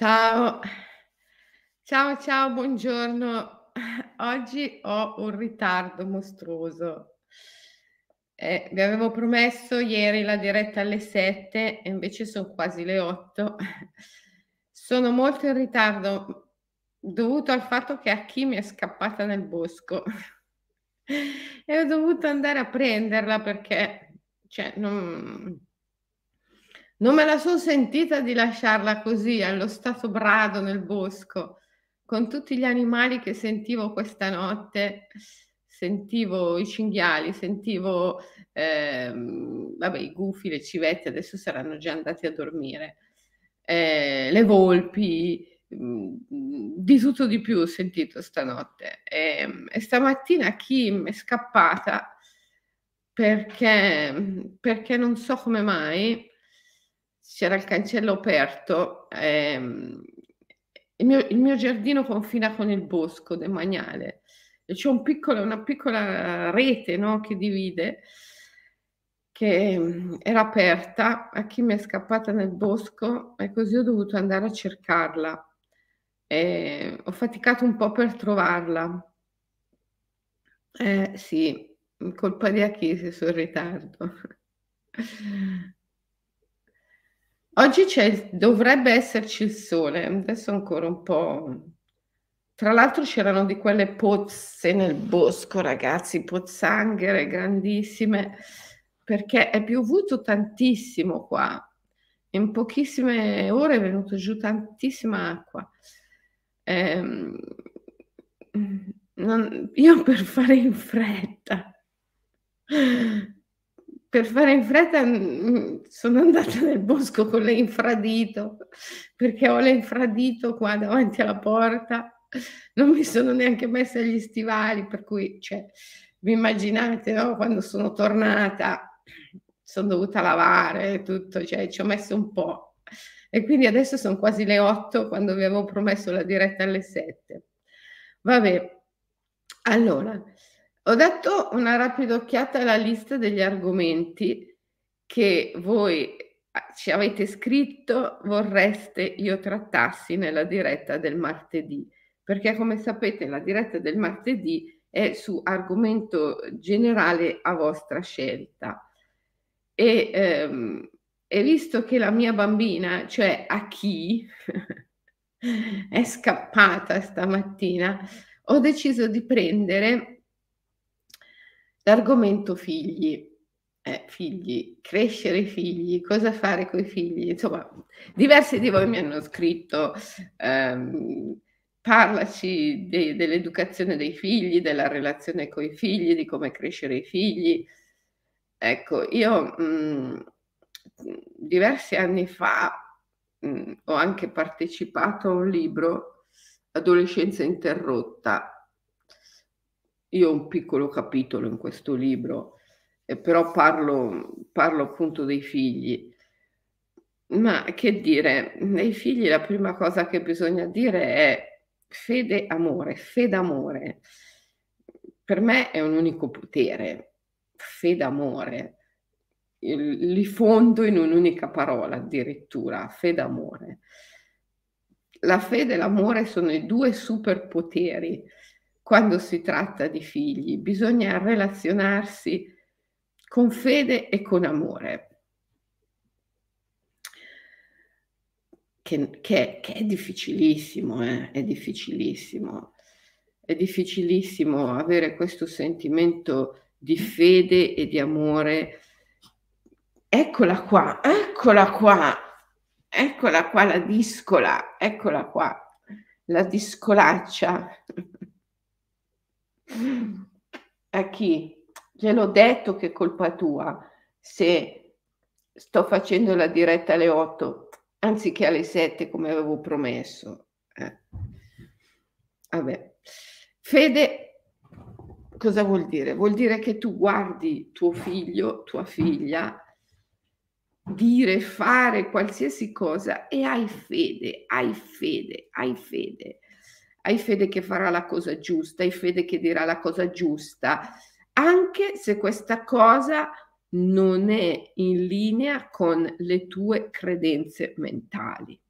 Ciao. Ciao, ciao, buongiorno. Oggi ho un ritardo mostruoso. Eh, vi avevo promesso ieri la diretta alle 7 e invece son quasi le 8. Sono molto in ritardo, dovuto al fatto che Achille è scappata nel bosco e ho dovuto andare a prenderla perché, cioè, non non me la son sentita di lasciarla così allo stato brado nel bosco, con tutti gli animali che sentivo questa notte. Sentivo i cinghiali, sentivo, ehm, vabbè i gufi, le civette adesso saranno già andati a dormire, ehm, le volpi, mhmm, di tutto di più ho sentito stanotte. Ehm, e stamattina Kim è scappata perché mhmm, perché non so come mai c'era il cancello aperto, ehm, il mio il mio giardino confina con il bosco demaniale e c'è un piccolo una piccola rete, no, che divide, che, mhmm, era aperta, Achille è scappata nel bosco e così ho dovuto andare a cercarla. Ehm, ho faticato un po' per trovarla. Eh sì, colpa di sono in ritardo. Oggi dovrebbe esserci il sole, adesso ancora un po' tra l'altro c'erano di quelle pozze nel bosco ragazzi, pozzanghere grandissime, perché è piovuto tantissimo qua. In pochissime ore è venuto giù tantissima acqua. Ehm, non io per fare in fretta per fare in fretta, mhmm, sono andata nel bosco con l'infradito, perché ho l'infradito qua davanti alla porta, non mi sono neanche messa gli stivali, per cui cioè, vi immaginate, no, quando sono tornata son dovuta lavare tutto, cioè ci ho messo un po'. E quindi adesso son quasi le 8 quando vi avevo promesso la diretta alle 7. Vabbè, allora ho dato una rapida occhiata alla lista degli argomenti che voi ci avete scritto vorreste io trattassi nella diretta del martedì, perché come sapete la diretta del martedì è su argomento generale a vostra scelta. E, ehm, e visto che la mia bambina, cioè a chi è scappata stamattina, ho deciso di prendere L'argomento figli. Eh, figli, crescere i figli, cosa fare coi figli. Insomma, diversi di voi mi hanno scritto, ehm, parlaci de dell'educazione dei figli, della relazione coi figli, di come crescere i figli. Ecco, io, mhmm, diversi anni fa, mhmm, ho anche partecipato a un libro, Adolescenza interrotta, io ho un piccolo capitolo in questo libro, eh, però parlo, parlo appunto dei figli. Ma che dire, nei figli la prima cosa che bisogna dire è fede, amore, fede, amore. Per me è un unico potere, fede, amore. Li fondo in un'unica parola addirittura, fede, amore. La fede e l'amore sono i due superpoteri quando si tratta di figli, bisogna relazionarsi con fede e con amore. Che, che, che è difficilissimo, eh? è difficilissimo. È difficilissimo avere questo sentimento di fede e di amore. Eccola qua, eccola qua, eccola qua la discola, eccola qua, la discolaccia. A chi? Gliel'ho detto che è colpa tua se sto facendo la diretta alle 8 anziché alle 7 come avevo promesso. Eh. Vabbè. Fede, cosa vuol dire? Vuol dire che tu guardi tuo figlio, tua figlia, dire, fare qualsiasi cosa e hai fede, hai fede, hai fede hai fede che farà la cosa giusta, hai fede che dirà la cosa giusta, anche se questa cosa non è in linea con le tue credenze mentali.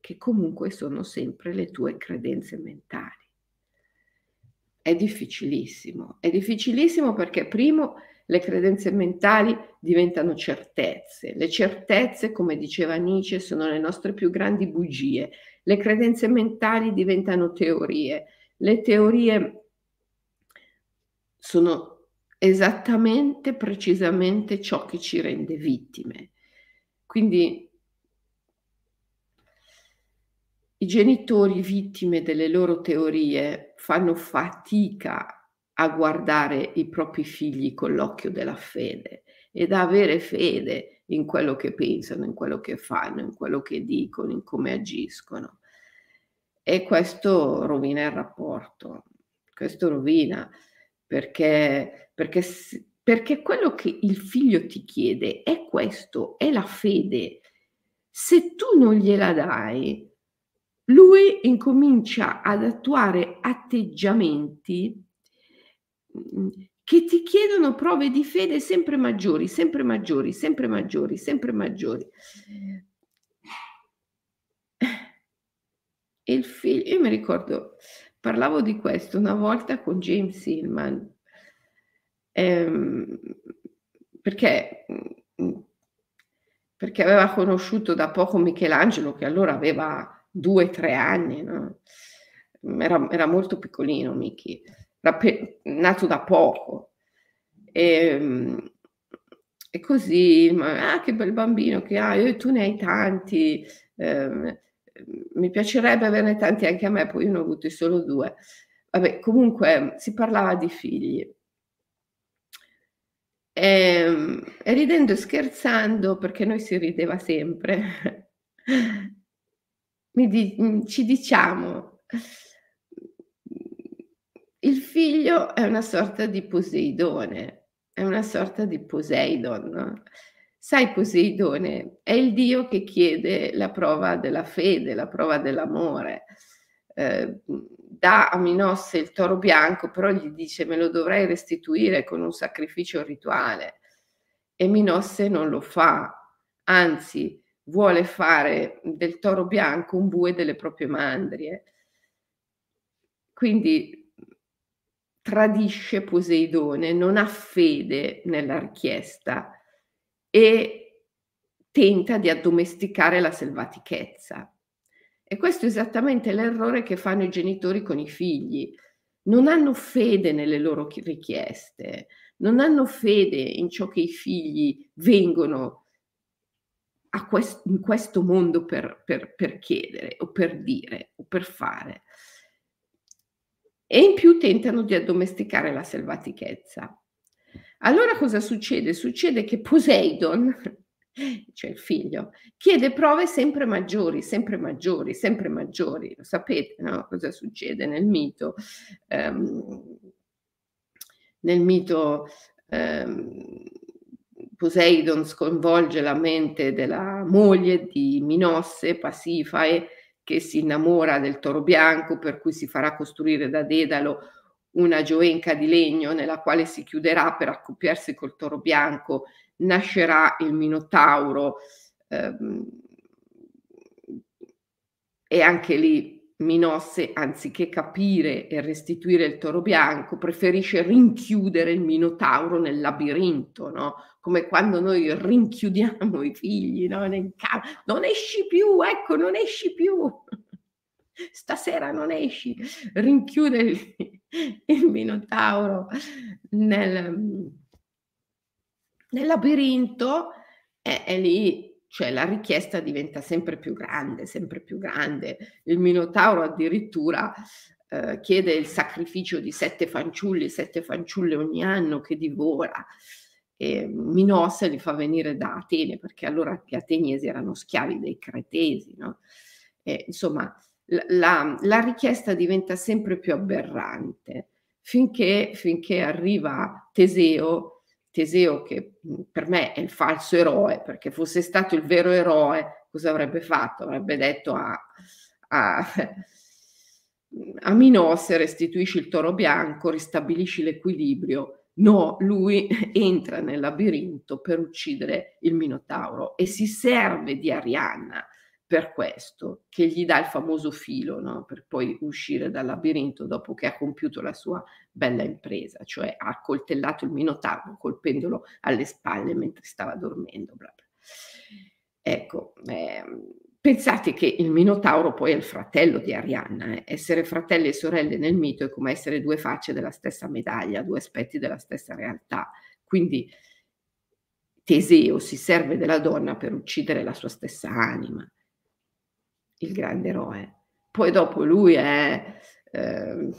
che comunque sono sempre le tue credenze mentali. È difficilissimo, è difficilissimo perché primo le credenze mentali diventano certezze. Le certezze, come diceva Nietzsche, sono le nostre più grandi bugie. Le credenze mentali diventano teorie. Le teorie sono esattamente, precisamente ciò che ci rende vittime. Quindi i genitori vittime delle loro teorie fanno fatica a guardare i propri figli con l'occhio della fede ed avere fede in quello che pensano, in quello che fanno, in quello che dicono, in come agiscono. E questo rovina il rapporto, questo rovina perché, perché, perché quello che il figlio ti chiede è questo, è la fede. Se tu non gliela dai, lui incomincia ad attuare atteggiamenti mm, che ti chiedono prove di fede sempre maggiori, sempre maggiori, sempre maggiori, sempre maggiori. Il figlio, io mi ricordo, parlavo di questo una volta con James Hillman, ehm, perché, mm, perché aveva conosciuto da poco Michelangelo, che allora aveva due o tre anni, no? era, era, molto piccolino era pe- nato da poco. E, ehm, e così, ma, ah, che bel bambino che hai, tu ne hai tanti, eh, mi piacerebbe averne tanti anche a me, poi io ne ho avuti solo due. Vabbè, comunque si parlava di figli. E, ehm, e ridendo e scherzando, perché noi si rideva sempre, di, mm, ci diciamo, il figlio è una sorta di Poseidone, è una sorta di Poseidon. No? Sai, Poseidone è il dio che chiede la prova della fede, la prova dell'amore. Eh, dà a Minosse il toro bianco, però gli dice me lo dovrai restituire con un sacrificio rituale. E Minosse non lo fa, anzi vuole fare del toro bianco un bue delle proprie mandrie. Quindi tradisce Poseidone, non ha fede nella richiesta e tenta di addomesticare la selvatichezza. E questo è esattamente l'errore che fanno i genitori con i figli. Non hanno fede nelle loro richieste, non hanno fede in ciò che i figli vengono quest- in questo mondo per, per, per chiedere o per dire o per fare. E in più tentano di addomesticare la selvatichezza. Allora cosa succede? Succede che Poseidon, cioè il figlio, chiede prove sempre maggiori, sempre maggiori, sempre maggiori. Lo sapete no? cosa succede nel mito? Um, nel mito um, Poseidon sconvolge la mente della moglie di Minosse, Pasifae, che si innamora del toro bianco, per cui si farà costruire da Dedalo una gioenca di legno nella quale si chiuderà per accoppiarsi col toro bianco, nascerà il Minotauro ehm, e anche lì Minosse, anziché capire e restituire il toro bianco, preferisce rinchiudere il Minotauro nel labirinto, no? come quando noi rinchiudiamo i figli no? Non esci più, ecco, non esci più. Stasera non esci, rinchiude il, Minotauro nel, nel labirinto e, e lì cioè la richiesta diventa sempre più grande, sempre più grande. Il Minotauro addirittura eh, chiede il sacrificio di sette fanciulli, sette fanciulle ogni anno che divora. E Minosse li fa venire da Atene perché allora gli ateniesi erano schiavi dei cretesi. No? E, insomma, la, la, richiesta diventa sempre più aberrante finché, finché arriva Teseo Teseo, che per me è il falso eroe, perché fosse stato il vero eroe, cosa avrebbe fatto? Avrebbe detto a, a, a Minosse restituisci il toro bianco, ristabilisci l'equilibrio. No, lui entra nel labirinto per uccidere il Minotauro e si serve di Arianna per questo, che gli dà il famoso filo, no? per poi uscire dal labirinto dopo che ha compiuto la sua bella impresa, cioè ha accoltellato il Minotauro colpendolo alle spalle mentre stava dormendo. Bla bla. Ecco, eh, pensate che il Minotauro poi è il fratello di Arianna, eh? essere fratelli e sorelle nel mito è come essere due facce della stessa medaglia, due aspetti della stessa realtà. Quindi Teseo si serve della donna per uccidere la sua stessa anima il grande eroe. Poi dopo lui è, eh,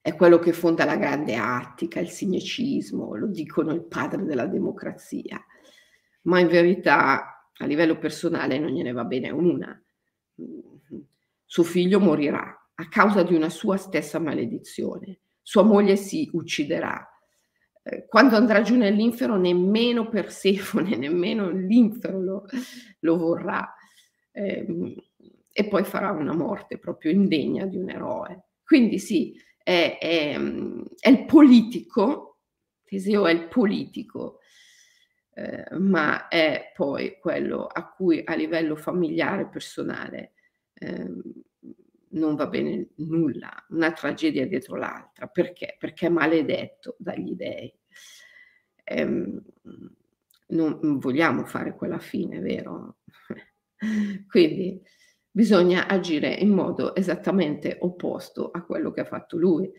è quello che fonda la grande Attica, il cinecismo, lo dicono il padre della democrazia, ma in verità a livello personale non gliene va bene una. Suo figlio morirà a causa di una sua stessa maledizione, sua moglie si ucciderà eh, quando andrà giù nell'infero nemmeno Persefone, nemmeno l'infero lo, lo vorrà eh, e poi farà una morte proprio indegna di un eroe. Quindi sì, è, è, è il politico, Teseo è il politico, eh, ma è poi quello a cui a livello familiare, personale, eh, non va bene nulla, una tragedia dietro l'altra. Perché? Perché è maledetto dagli dei. Ehm, non vogliamo fare quella fine, vero? Quindi bisogna agire in modo esattamente opposto a quello che ha fatto lui.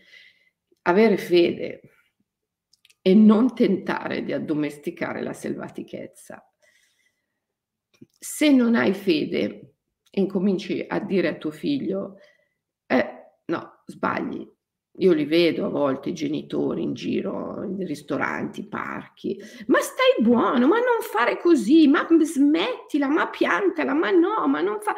Avere fede e non tentare di addomesticare la selvatichezza. Se non hai fede, e incominci a dire a tuo figlio, eh, no, sbagli. Io li vedo a volte i genitori in giro, in ristoranti, parchi, ma stai buono, ma non fare così, ma smettila, ma piantala, ma no, ma non fa...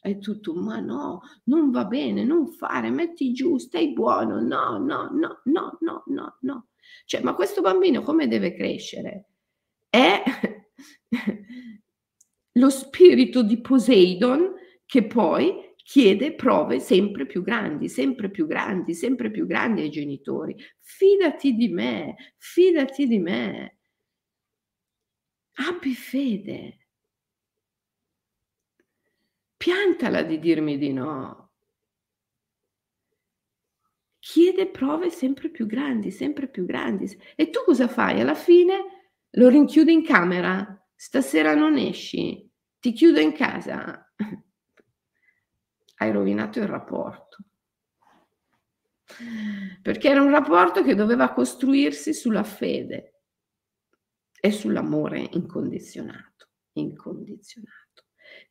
È tutto, ma no, non va bene, non fare, metti giù, stai buono, no, no, no, no, no, no, no. Cioè, ma questo bambino come deve crescere? È lo spirito di Poseidon che poi chiede prove sempre più grandi, sempre più grandi, sempre più grandi ai genitori. Fidati di me, fidati di me. Abbi fede. Piantala di dirmi di no. Chiede prove sempre più grandi, sempre più grandi. E tu cosa fai? Alla fine lo rinchiudi in camera Stasera non esci, ti chiudo in casa. Hai rovinato il rapporto. Perché era un rapporto che doveva costruirsi sulla fede e sull'amore incondizionato, incondizionato.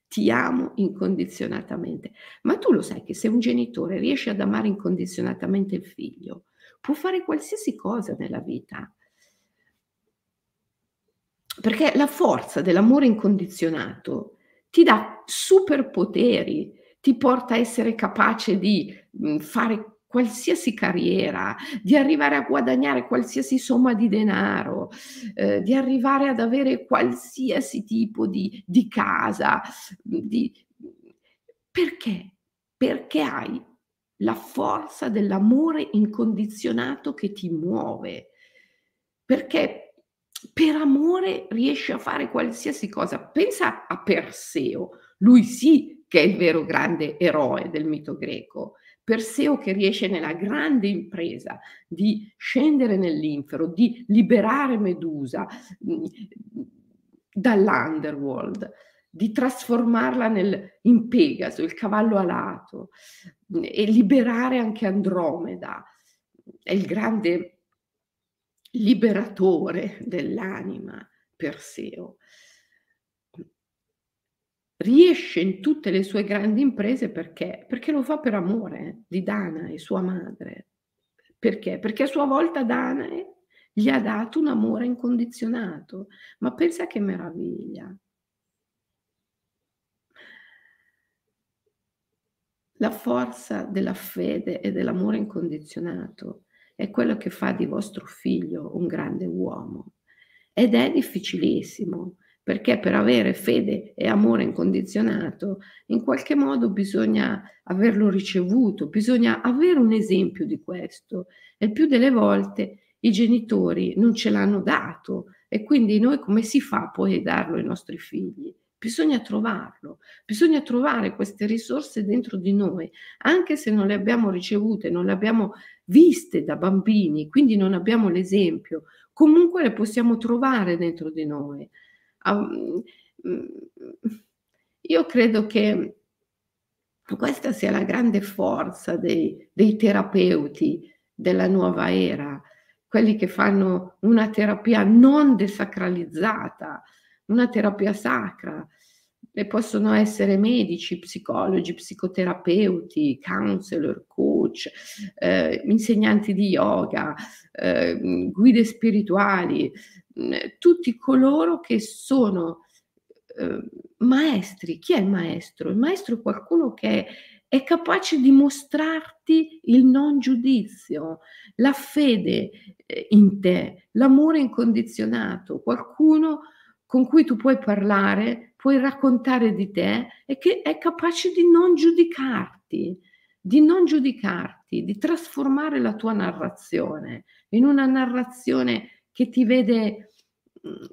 Ti amo incondizionatamente. Ma tu lo sai che se un genitore riesce ad amare incondizionatamente il figlio, può fare qualsiasi cosa nella vita perché la forza dell'amore incondizionato ti dà superpoteri, ti porta a essere capace di fare qualsiasi carriera, di arrivare a guadagnare qualsiasi somma di denaro, eh, di arrivare ad avere qualsiasi tipo di, di casa. Di... Perché? Perché hai la forza dell'amore incondizionato che ti muove. Perché per amore riesce a fare qualsiasi cosa. Pensa a Perseo, lui sì che è il vero grande eroe del mito greco. Perseo che riesce nella grande impresa di scendere nell'infero, di liberare Medusa mm, dall'underworld, di trasformarla nel, in Pegaso, il cavallo alato, e liberare anche Andromeda. È il grande liberatore dell'anima, Perseo. Riesce in tutte le sue grandi imprese perché? Perché lo fa per amore di Danae, sua madre. Perché? Perché a sua volta Danae gli ha dato un amore incondizionato. Ma pensa che meraviglia. La forza della fede e dell'amore incondizionato è quello che fa di vostro figlio un grande uomo. Ed è difficilissimo, perché per avere fede e amore incondizionato, in qualche modo bisogna averlo ricevuto, bisogna avere un esempio di questo. E più delle volte i genitori non ce l'hanno dato E quindi noi come si fa poi a darlo ai nostri figli? Bisogna trovarlo, bisogna trovare queste risorse dentro di noi, anche se non le abbiamo ricevute, non le abbiamo viste da bambini, quindi non abbiamo l'esempio, comunque le possiamo trovare dentro di noi. Io credo che questa sia la grande forza dei, dei terapeuti della nuova era, quelli che fanno una terapia non desacralizzata, una terapia sacra. E possono essere medici, psicologi, psicoterapeuti, counselor, coach, eh, insegnanti di yoga, eh, guide spirituali, mh, tutti coloro che sono eh, maestri. Chi è il maestro? Il maestro è qualcuno che è capace di mostrarti il non giudizio, la fede eh, in te, l'amore incondizionato, qualcuno con cui tu puoi parlare, puoi raccontare di te e che è capace di non giudicarti, di non giudicarti, di trasformare la tua narrazione in una narrazione che ti vede mm,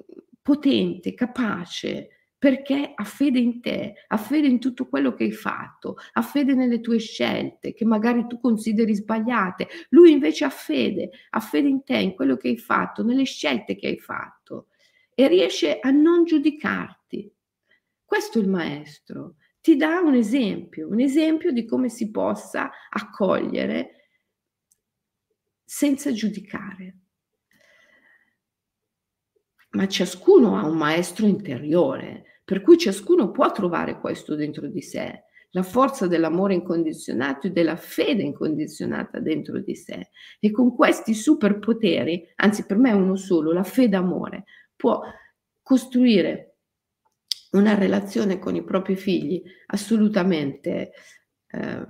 potente, capace, perché ha fede in te, ha fede in tutto quello che hai fatto, ha fede nelle tue scelte che magari tu consideri sbagliate. Lui invece ha fede, ha fede in te, in quello che hai fatto, nelle scelte che hai fatto e riesce a non giudicarti. Questo è il maestro. Ti dà un esempio, un esempio di come si possa accogliere senza giudicare. Ma ciascuno ha un maestro interiore, per cui ciascuno può trovare questo dentro di sé la forza dell'amore incondizionato e della fede incondizionata dentro di sé. E con questi superpoteri, anzi per me è uno solo, la fede amore, può costruire una relazione con i propri figli assolutamente eh,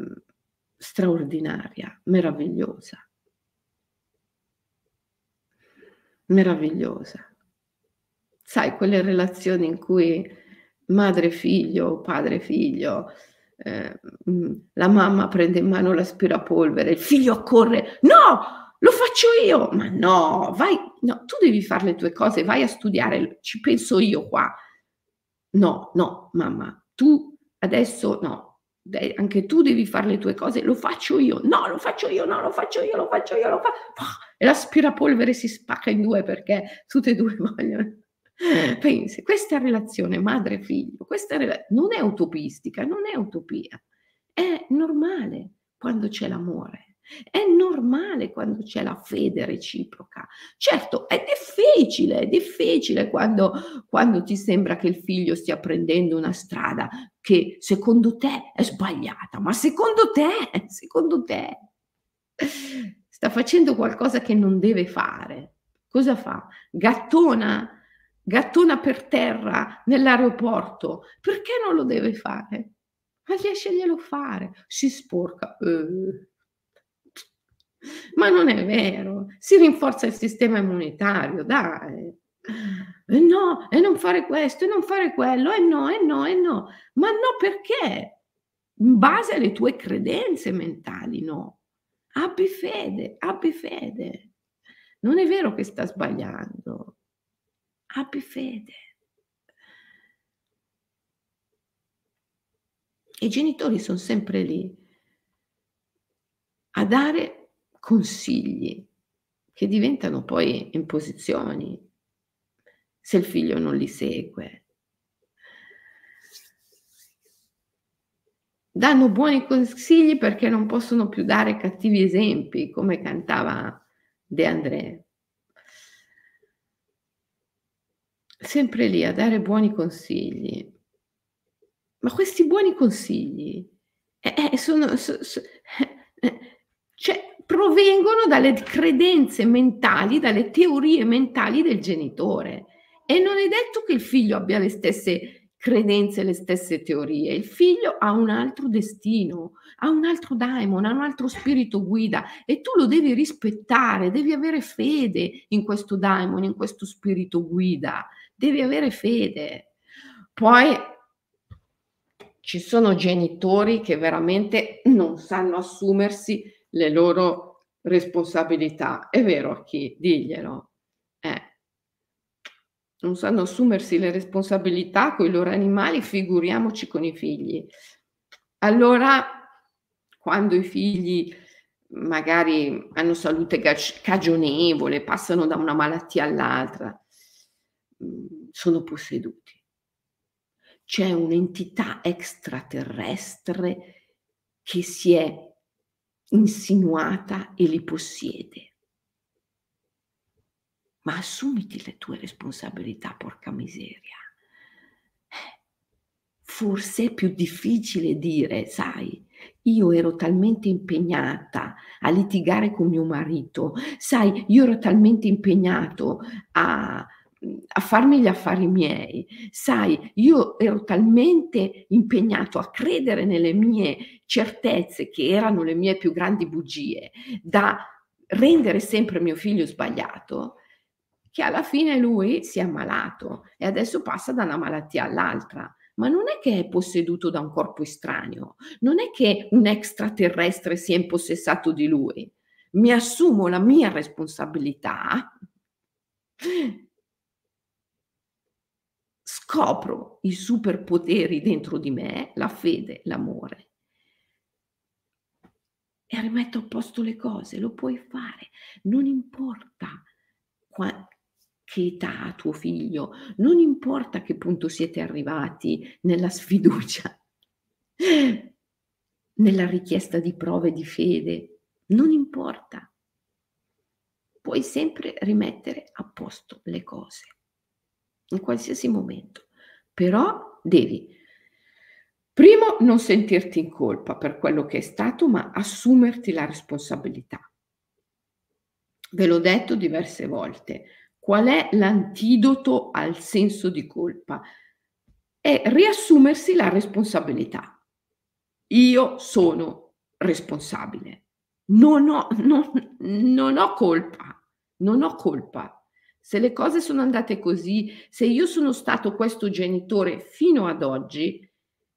straordinaria, meravigliosa. Meravigliosa. Sai, quelle relazioni in cui madre-figlio, padre-figlio, eh, la mamma prende in mano l'aspirapolvere, il figlio corre, no, lo faccio io, ma no, vai, no, tu devi fare le tue cose, vai a studiare, ci penso io qua. No, no, mamma, tu adesso no, anche tu devi fare le tue cose, lo faccio io, no, lo faccio io, no, lo faccio io, lo faccio io, lo faccio. E l'aspirapolvere si spacca in due perché tutte e due vogliono. Pensi, questa relazione madre-figlio, questa rela- non è utopistica, non è utopia, è normale quando c'è l'amore. È normale quando c'è la fede reciproca. Certo, è difficile, è difficile quando, quando ti sembra che il figlio stia prendendo una strada che secondo te è sbagliata, ma secondo te, secondo te, sta facendo qualcosa che non deve fare. Cosa fa? Gattona, gattona per terra nell'aeroporto. Perché non lo deve fare? Ma lasciaglielo fare. Si sporca. Uh ma non è vero, si rinforza il sistema immunitario, dai. E no, e non fare questo, e non fare quello, e no, e no, e no. Ma no perché? In base alle tue credenze mentali, no. Abbi fede, abbi fede. Non è vero che sta sbagliando. Abbi fede. I genitori sono sempre lì a dare consigli che diventano poi imposizioni se il figlio non li segue. Danno buoni consigli perché non possono più dare cattivi esempi, come cantava De André. Sempre lì a dare buoni consigli. Ma questi buoni consigli eh, eh sono, so, so, eh, cioè, provengono dalle credenze mentali, dalle teorie mentali del genitore. E non è detto che il figlio abbia le stesse credenze, le stesse teorie. Il figlio ha un altro destino, ha un altro daimon, ha un altro spirito guida e tu lo devi rispettare, devi avere fede in questo daimon, in questo spirito guida, devi avere fede. Poi ci sono genitori che veramente non sanno assumersi le loro responsabilità. È vero a chi? Diglielo. Eh. non sanno assumersi le responsabilità con i loro animali, figuriamoci con i figli. Allora, quando i figli magari hanno salute cagionevole, passano da una malattia all'altra, mm, sono posseduti. C'è un'entità extraterrestre che si è insinuata e li possiede. Ma assumiti le tue responsabilità, porca miseria. Forse è più difficile dire, sai, io ero talmente impegnata a litigare con mio marito, sai, io ero talmente impegnato a, a farmi gli affari miei, sai, io ero talmente impegnato a credere nelle mie certezze, che erano le mie più grandi bugie, da rendere sempre mio figlio sbagliato, che alla fine lui si è ammalato e adesso passa da una malattia all'altra ma non è che è posseduto da un corpo estraneo, non è che un extraterrestre si è impossessato di lui. Mi assumo la mia responsabilità, scopro i superpoteri dentro di me, la fede, l'amore, e rimetto a posto le cose, lo puoi fare, non importa che età ha tuo figlio, non importa a che punto siete arrivati nella sfiducia, nella richiesta di prove di fede, non importa. Puoi sempre rimettere a posto le cose, in qualsiasi momento. Però devi, primo, non sentirti in colpa per quello che è stato, ma assumerti la responsabilità. Ve l'ho detto diverse volte, Qual è l'antidoto al senso di colpa? È riassumersi la responsabilità. Io sono responsabile. Non ho, non, non ho colpa. Non ho colpa. Se le cose sono andate così, se io sono stato questo genitore fino ad oggi,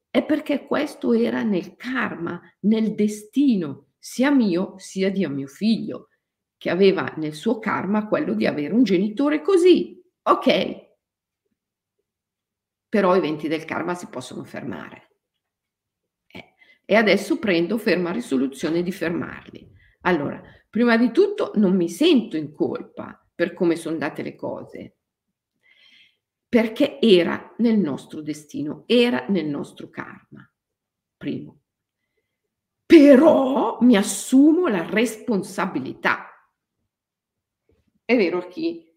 è perché questo era nel karma, nel destino, sia mio sia di mio figlio che aveva nel suo karma quello di avere un genitore così. Ok. Però i venti del karma si possono fermare. Eh. E adesso prendo ferma risoluzione di fermarli. Allora, prima di tutto non mi sento in colpa per come sono andate le cose, perché era nel nostro destino, era nel nostro karma. Primo. Però mi assumo la responsabilità è vero chi?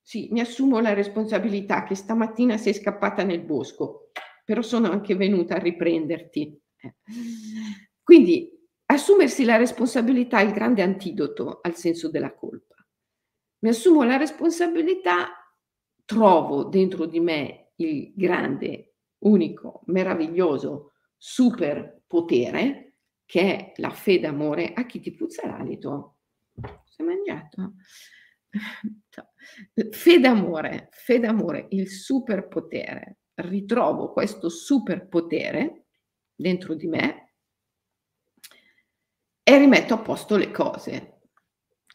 Sì, mi assumo la responsabilità che stamattina sei scappata nel bosco, però sono anche venuta a riprenderti. Eh. Quindi assumersi la responsabilità è il grande antidoto al senso della colpa. Mi assumo la responsabilità, trovo dentro di me il grande, unico, meraviglioso superpotere che è la fede amore a chi ti puzza l'alito. Si è mangiato? Fede amore, fede amore, il superpotere. Ritrovo questo superpotere dentro di me e rimetto a posto le cose.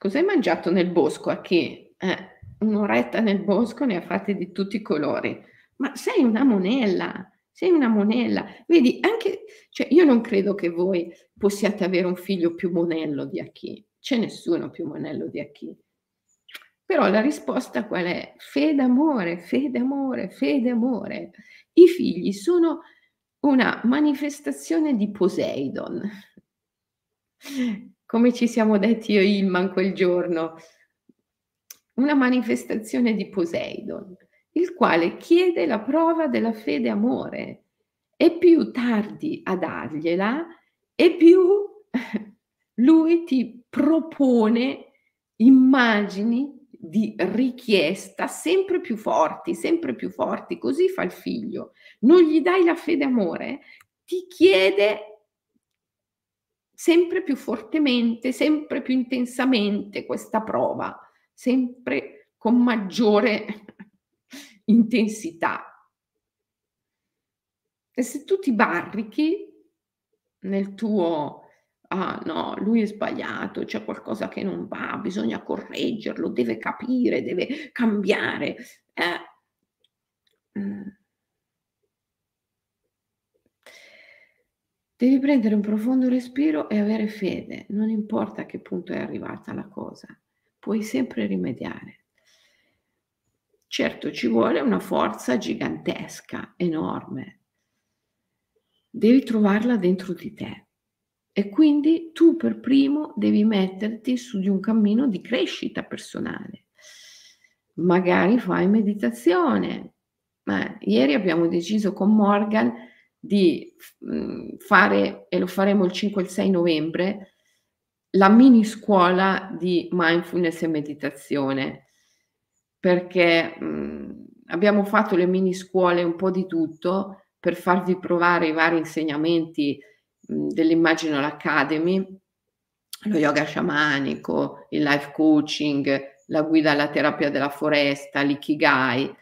Cosa hai mangiato nel bosco? A chi? Eh, un'oretta nel bosco ne ha fatte di tutti i colori. Ma sei una monella, sei una monella. Vedi, anche, cioè io non credo che voi possiate avere un figlio più monello di Aki. C'è nessuno più monello di Aki. Però la risposta qual è? Fede amore, fede amore, fede amore. I figli sono una manifestazione di Poseidon. Come ci siamo detti io e Ilman quel giorno, una manifestazione di Poseidon, il quale chiede la prova della fede amore e più tardi a dargliela e più lui ti propone immagini di richiesta sempre più forti, sempre più forti, così fa il figlio. Non gli dai la fede amore, ti chiede sempre più fortemente, sempre più intensamente questa prova, sempre con maggiore intensità. E se tu ti barrichi nel tuo ah no, lui è sbagliato, c'è qualcosa che non va, bisogna correggerlo, deve capire, deve cambiare. Eh, Devi prendere un profondo respiro e avere fede, non importa a che punto è arrivata la cosa, puoi sempre rimediare. Certo, ci vuole una forza gigantesca, enorme. Devi trovarla dentro di te. E quindi tu per primo devi metterti su di un cammino di crescita personale. Magari fai meditazione. Ma ieri abbiamo deciso con Morgan di mhmm, fare, e lo faremo il 5 e il 6 novembre, la mini scuola di mindfulness e meditazione, perché mh, mhmm, abbiamo fatto le mini scuole un po' di tutto per farvi provare i vari insegnamenti mh, mhmm, dell'Imaginal Academy, lo yoga sciamanico, il life coaching, la guida alla terapia della foresta, l'ikigai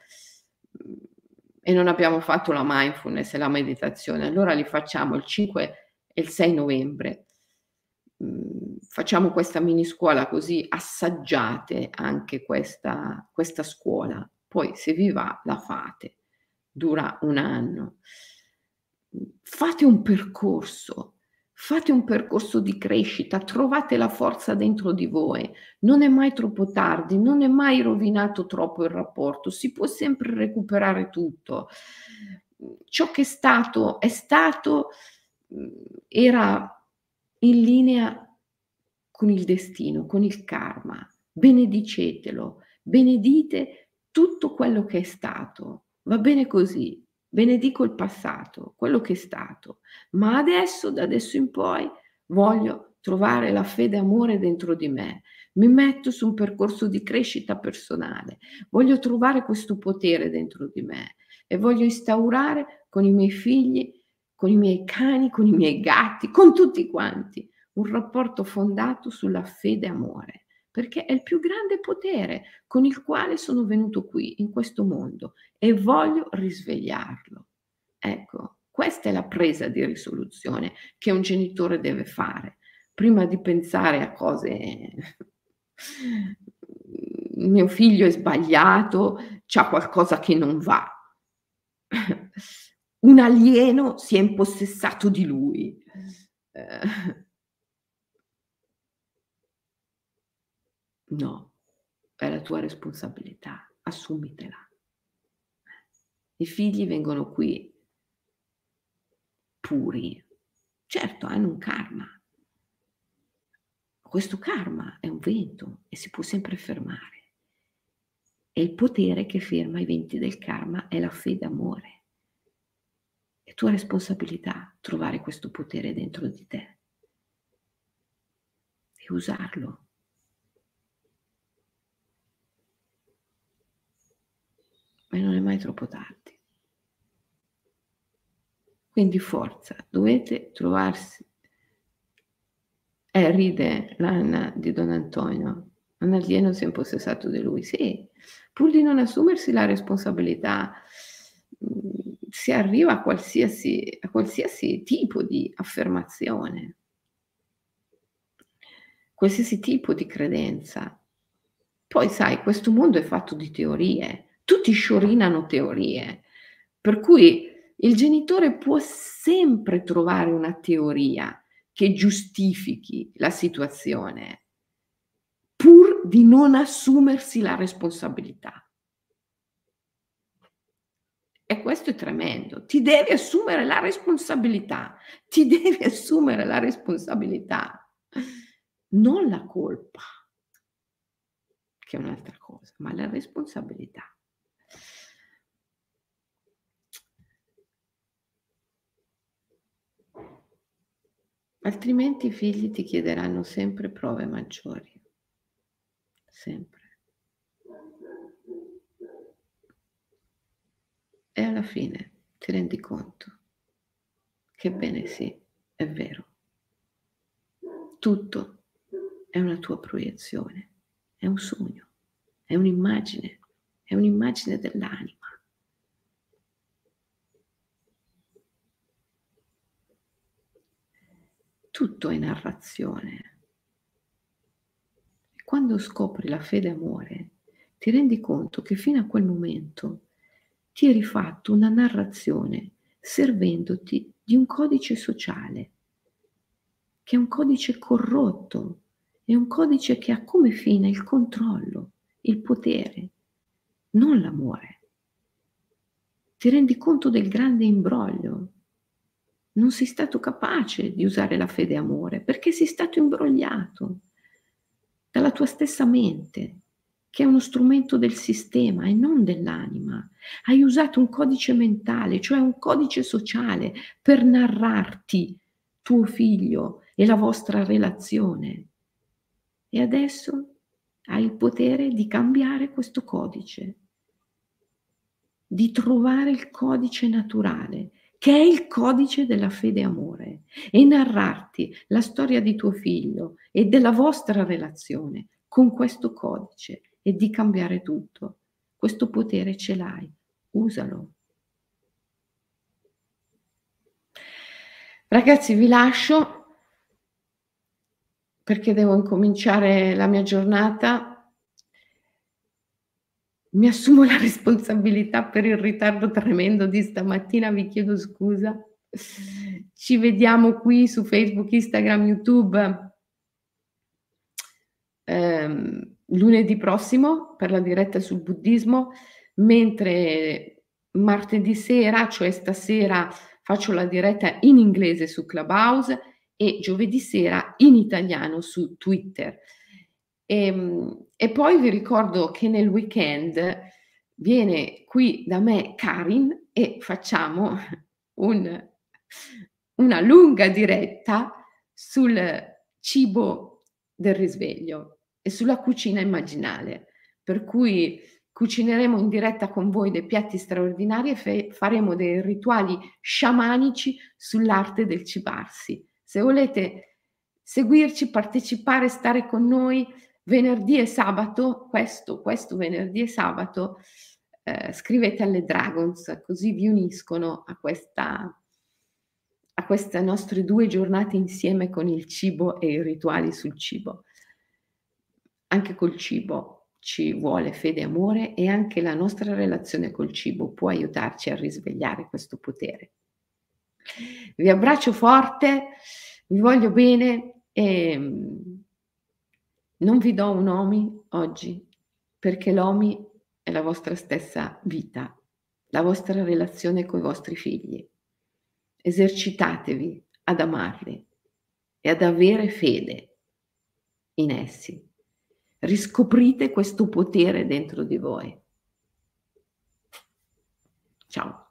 e non abbiamo fatto la mindfulness e la meditazione, allora li facciamo il 5 e il 6 novembre. Mm, facciamo questa mini scuola così assaggiate anche questa, questa scuola. Poi se vi va la fate, dura un anno. Fate un percorso, Fate un percorso di crescita, trovate la forza dentro di voi. Non è mai troppo tardi, non è mai rovinato troppo il rapporto, si può sempre recuperare tutto. Ciò che è stato, è stato, era in linea con il destino, con il karma. Benedicetelo, benedite tutto quello che è stato. Va bene così benedico il passato, quello che è stato, ma adesso, da adesso in poi, voglio trovare la fede e amore dentro di me. Mi metto su un percorso di crescita personale, voglio trovare questo potere dentro di me e voglio instaurare con i miei figli, con i miei cani, con i miei gatti, con tutti quanti, un rapporto fondato sulla fede e amore perché è il più grande potere con il quale sono venuto qui in questo mondo e voglio risvegliarlo. Ecco, questa è la presa di risoluzione che un genitore deve fare prima di pensare a cose mio figlio è sbagliato, c'ha qualcosa che non va. Un alieno si è impossessato di lui. No, è la tua responsabilità, assumitela. I figli vengono qui puri. Certo, hanno un karma. Questo karma è un vento e si può sempre fermare. E il potere che ferma i venti del karma è la fede amore. È tua responsabilità trovare questo potere dentro di te e usarlo ma non è mai troppo tardi. Quindi forza, dovete trovarsi. Eh, ride l'Anna di Don Antonio. Un alieno si è impossessato di lui. Sì, pur di non assumersi la responsabilità, mm, si arriva a qualsiasi, a qualsiasi tipo di affermazione, qualsiasi tipo di credenza. Poi sai, questo mondo è fatto di teorie tutti sciorinano teorie, per cui il genitore può sempre trovare una teoria che giustifichi la situazione, pur di non assumersi la responsabilità. E questo è tremendo. Ti devi assumere la responsabilità, ti devi assumere la responsabilità, non la colpa, che è un'altra cosa, ma la responsabilità. Altrimenti i figli ti chiederanno sempre prove maggiori. Sempre. E alla fine ti rendi conto che bene sì, è vero. Tutto è una tua proiezione, è un sogno, è un'immagine, è un'immagine dell'anima. Tutto è narrazione. Quando scopri la fede e amore, ti rendi conto che fino a quel momento ti eri fatto una narrazione servendoti di un codice sociale, che è un codice corrotto, è un codice che ha come fine il controllo, il potere, non l'amore. Ti rendi conto del grande imbroglio? Non sei stato capace di usare la fede amore perché sei stato imbrogliato dalla tua stessa mente, che è uno strumento del sistema e non dell'anima. Hai usato un codice mentale, cioè un codice sociale, per narrarti tuo figlio e la vostra relazione. E adesso hai il potere di cambiare questo codice, di trovare il codice naturale, che è il codice della fede amore, e narrarti la storia di tuo figlio e della vostra relazione con questo codice e di cambiare tutto. Questo potere ce l'hai, usalo. Ragazzi, vi lascio perché devo incominciare la mia giornata. Mi assumo la responsabilità per il ritardo tremendo di stamattina, vi chiedo scusa. Ci vediamo qui su Facebook, Instagram, YouTube ehm, lunedì prossimo per la diretta sul buddismo, mentre martedì sera, cioè stasera, faccio la diretta in inglese su Clubhouse e giovedì sera in italiano su Twitter. Ehm, e poi vi ricordo che nel weekend viene qui da me Karin e facciamo un, una lunga diretta sul cibo del risveglio e sulla cucina immaginale, per cui cucineremo in diretta con voi dei piatti straordinari e fe- faremo dei rituali sciamanici sull'arte del cibarsi. Se volete seguirci, partecipare, stare con noi venerdì e sabato, questo, questo venerdì e sabato, eh, scrivete alle Dragons, così vi uniscono a questa a queste nostre due giornate insieme con il cibo e i rituali sul cibo. Anche col cibo ci vuole fede e amore e anche la nostra relazione col cibo può aiutarci a risvegliare questo potere. Vi abbraccio forte, vi voglio bene e non vi do un omi oggi perché l'omi è la vostra stessa vita, la vostra relazione con i vostri figli. Esercitatevi ad amarli e ad avere fede in essi. Riscoprite questo potere dentro di voi. Ciao.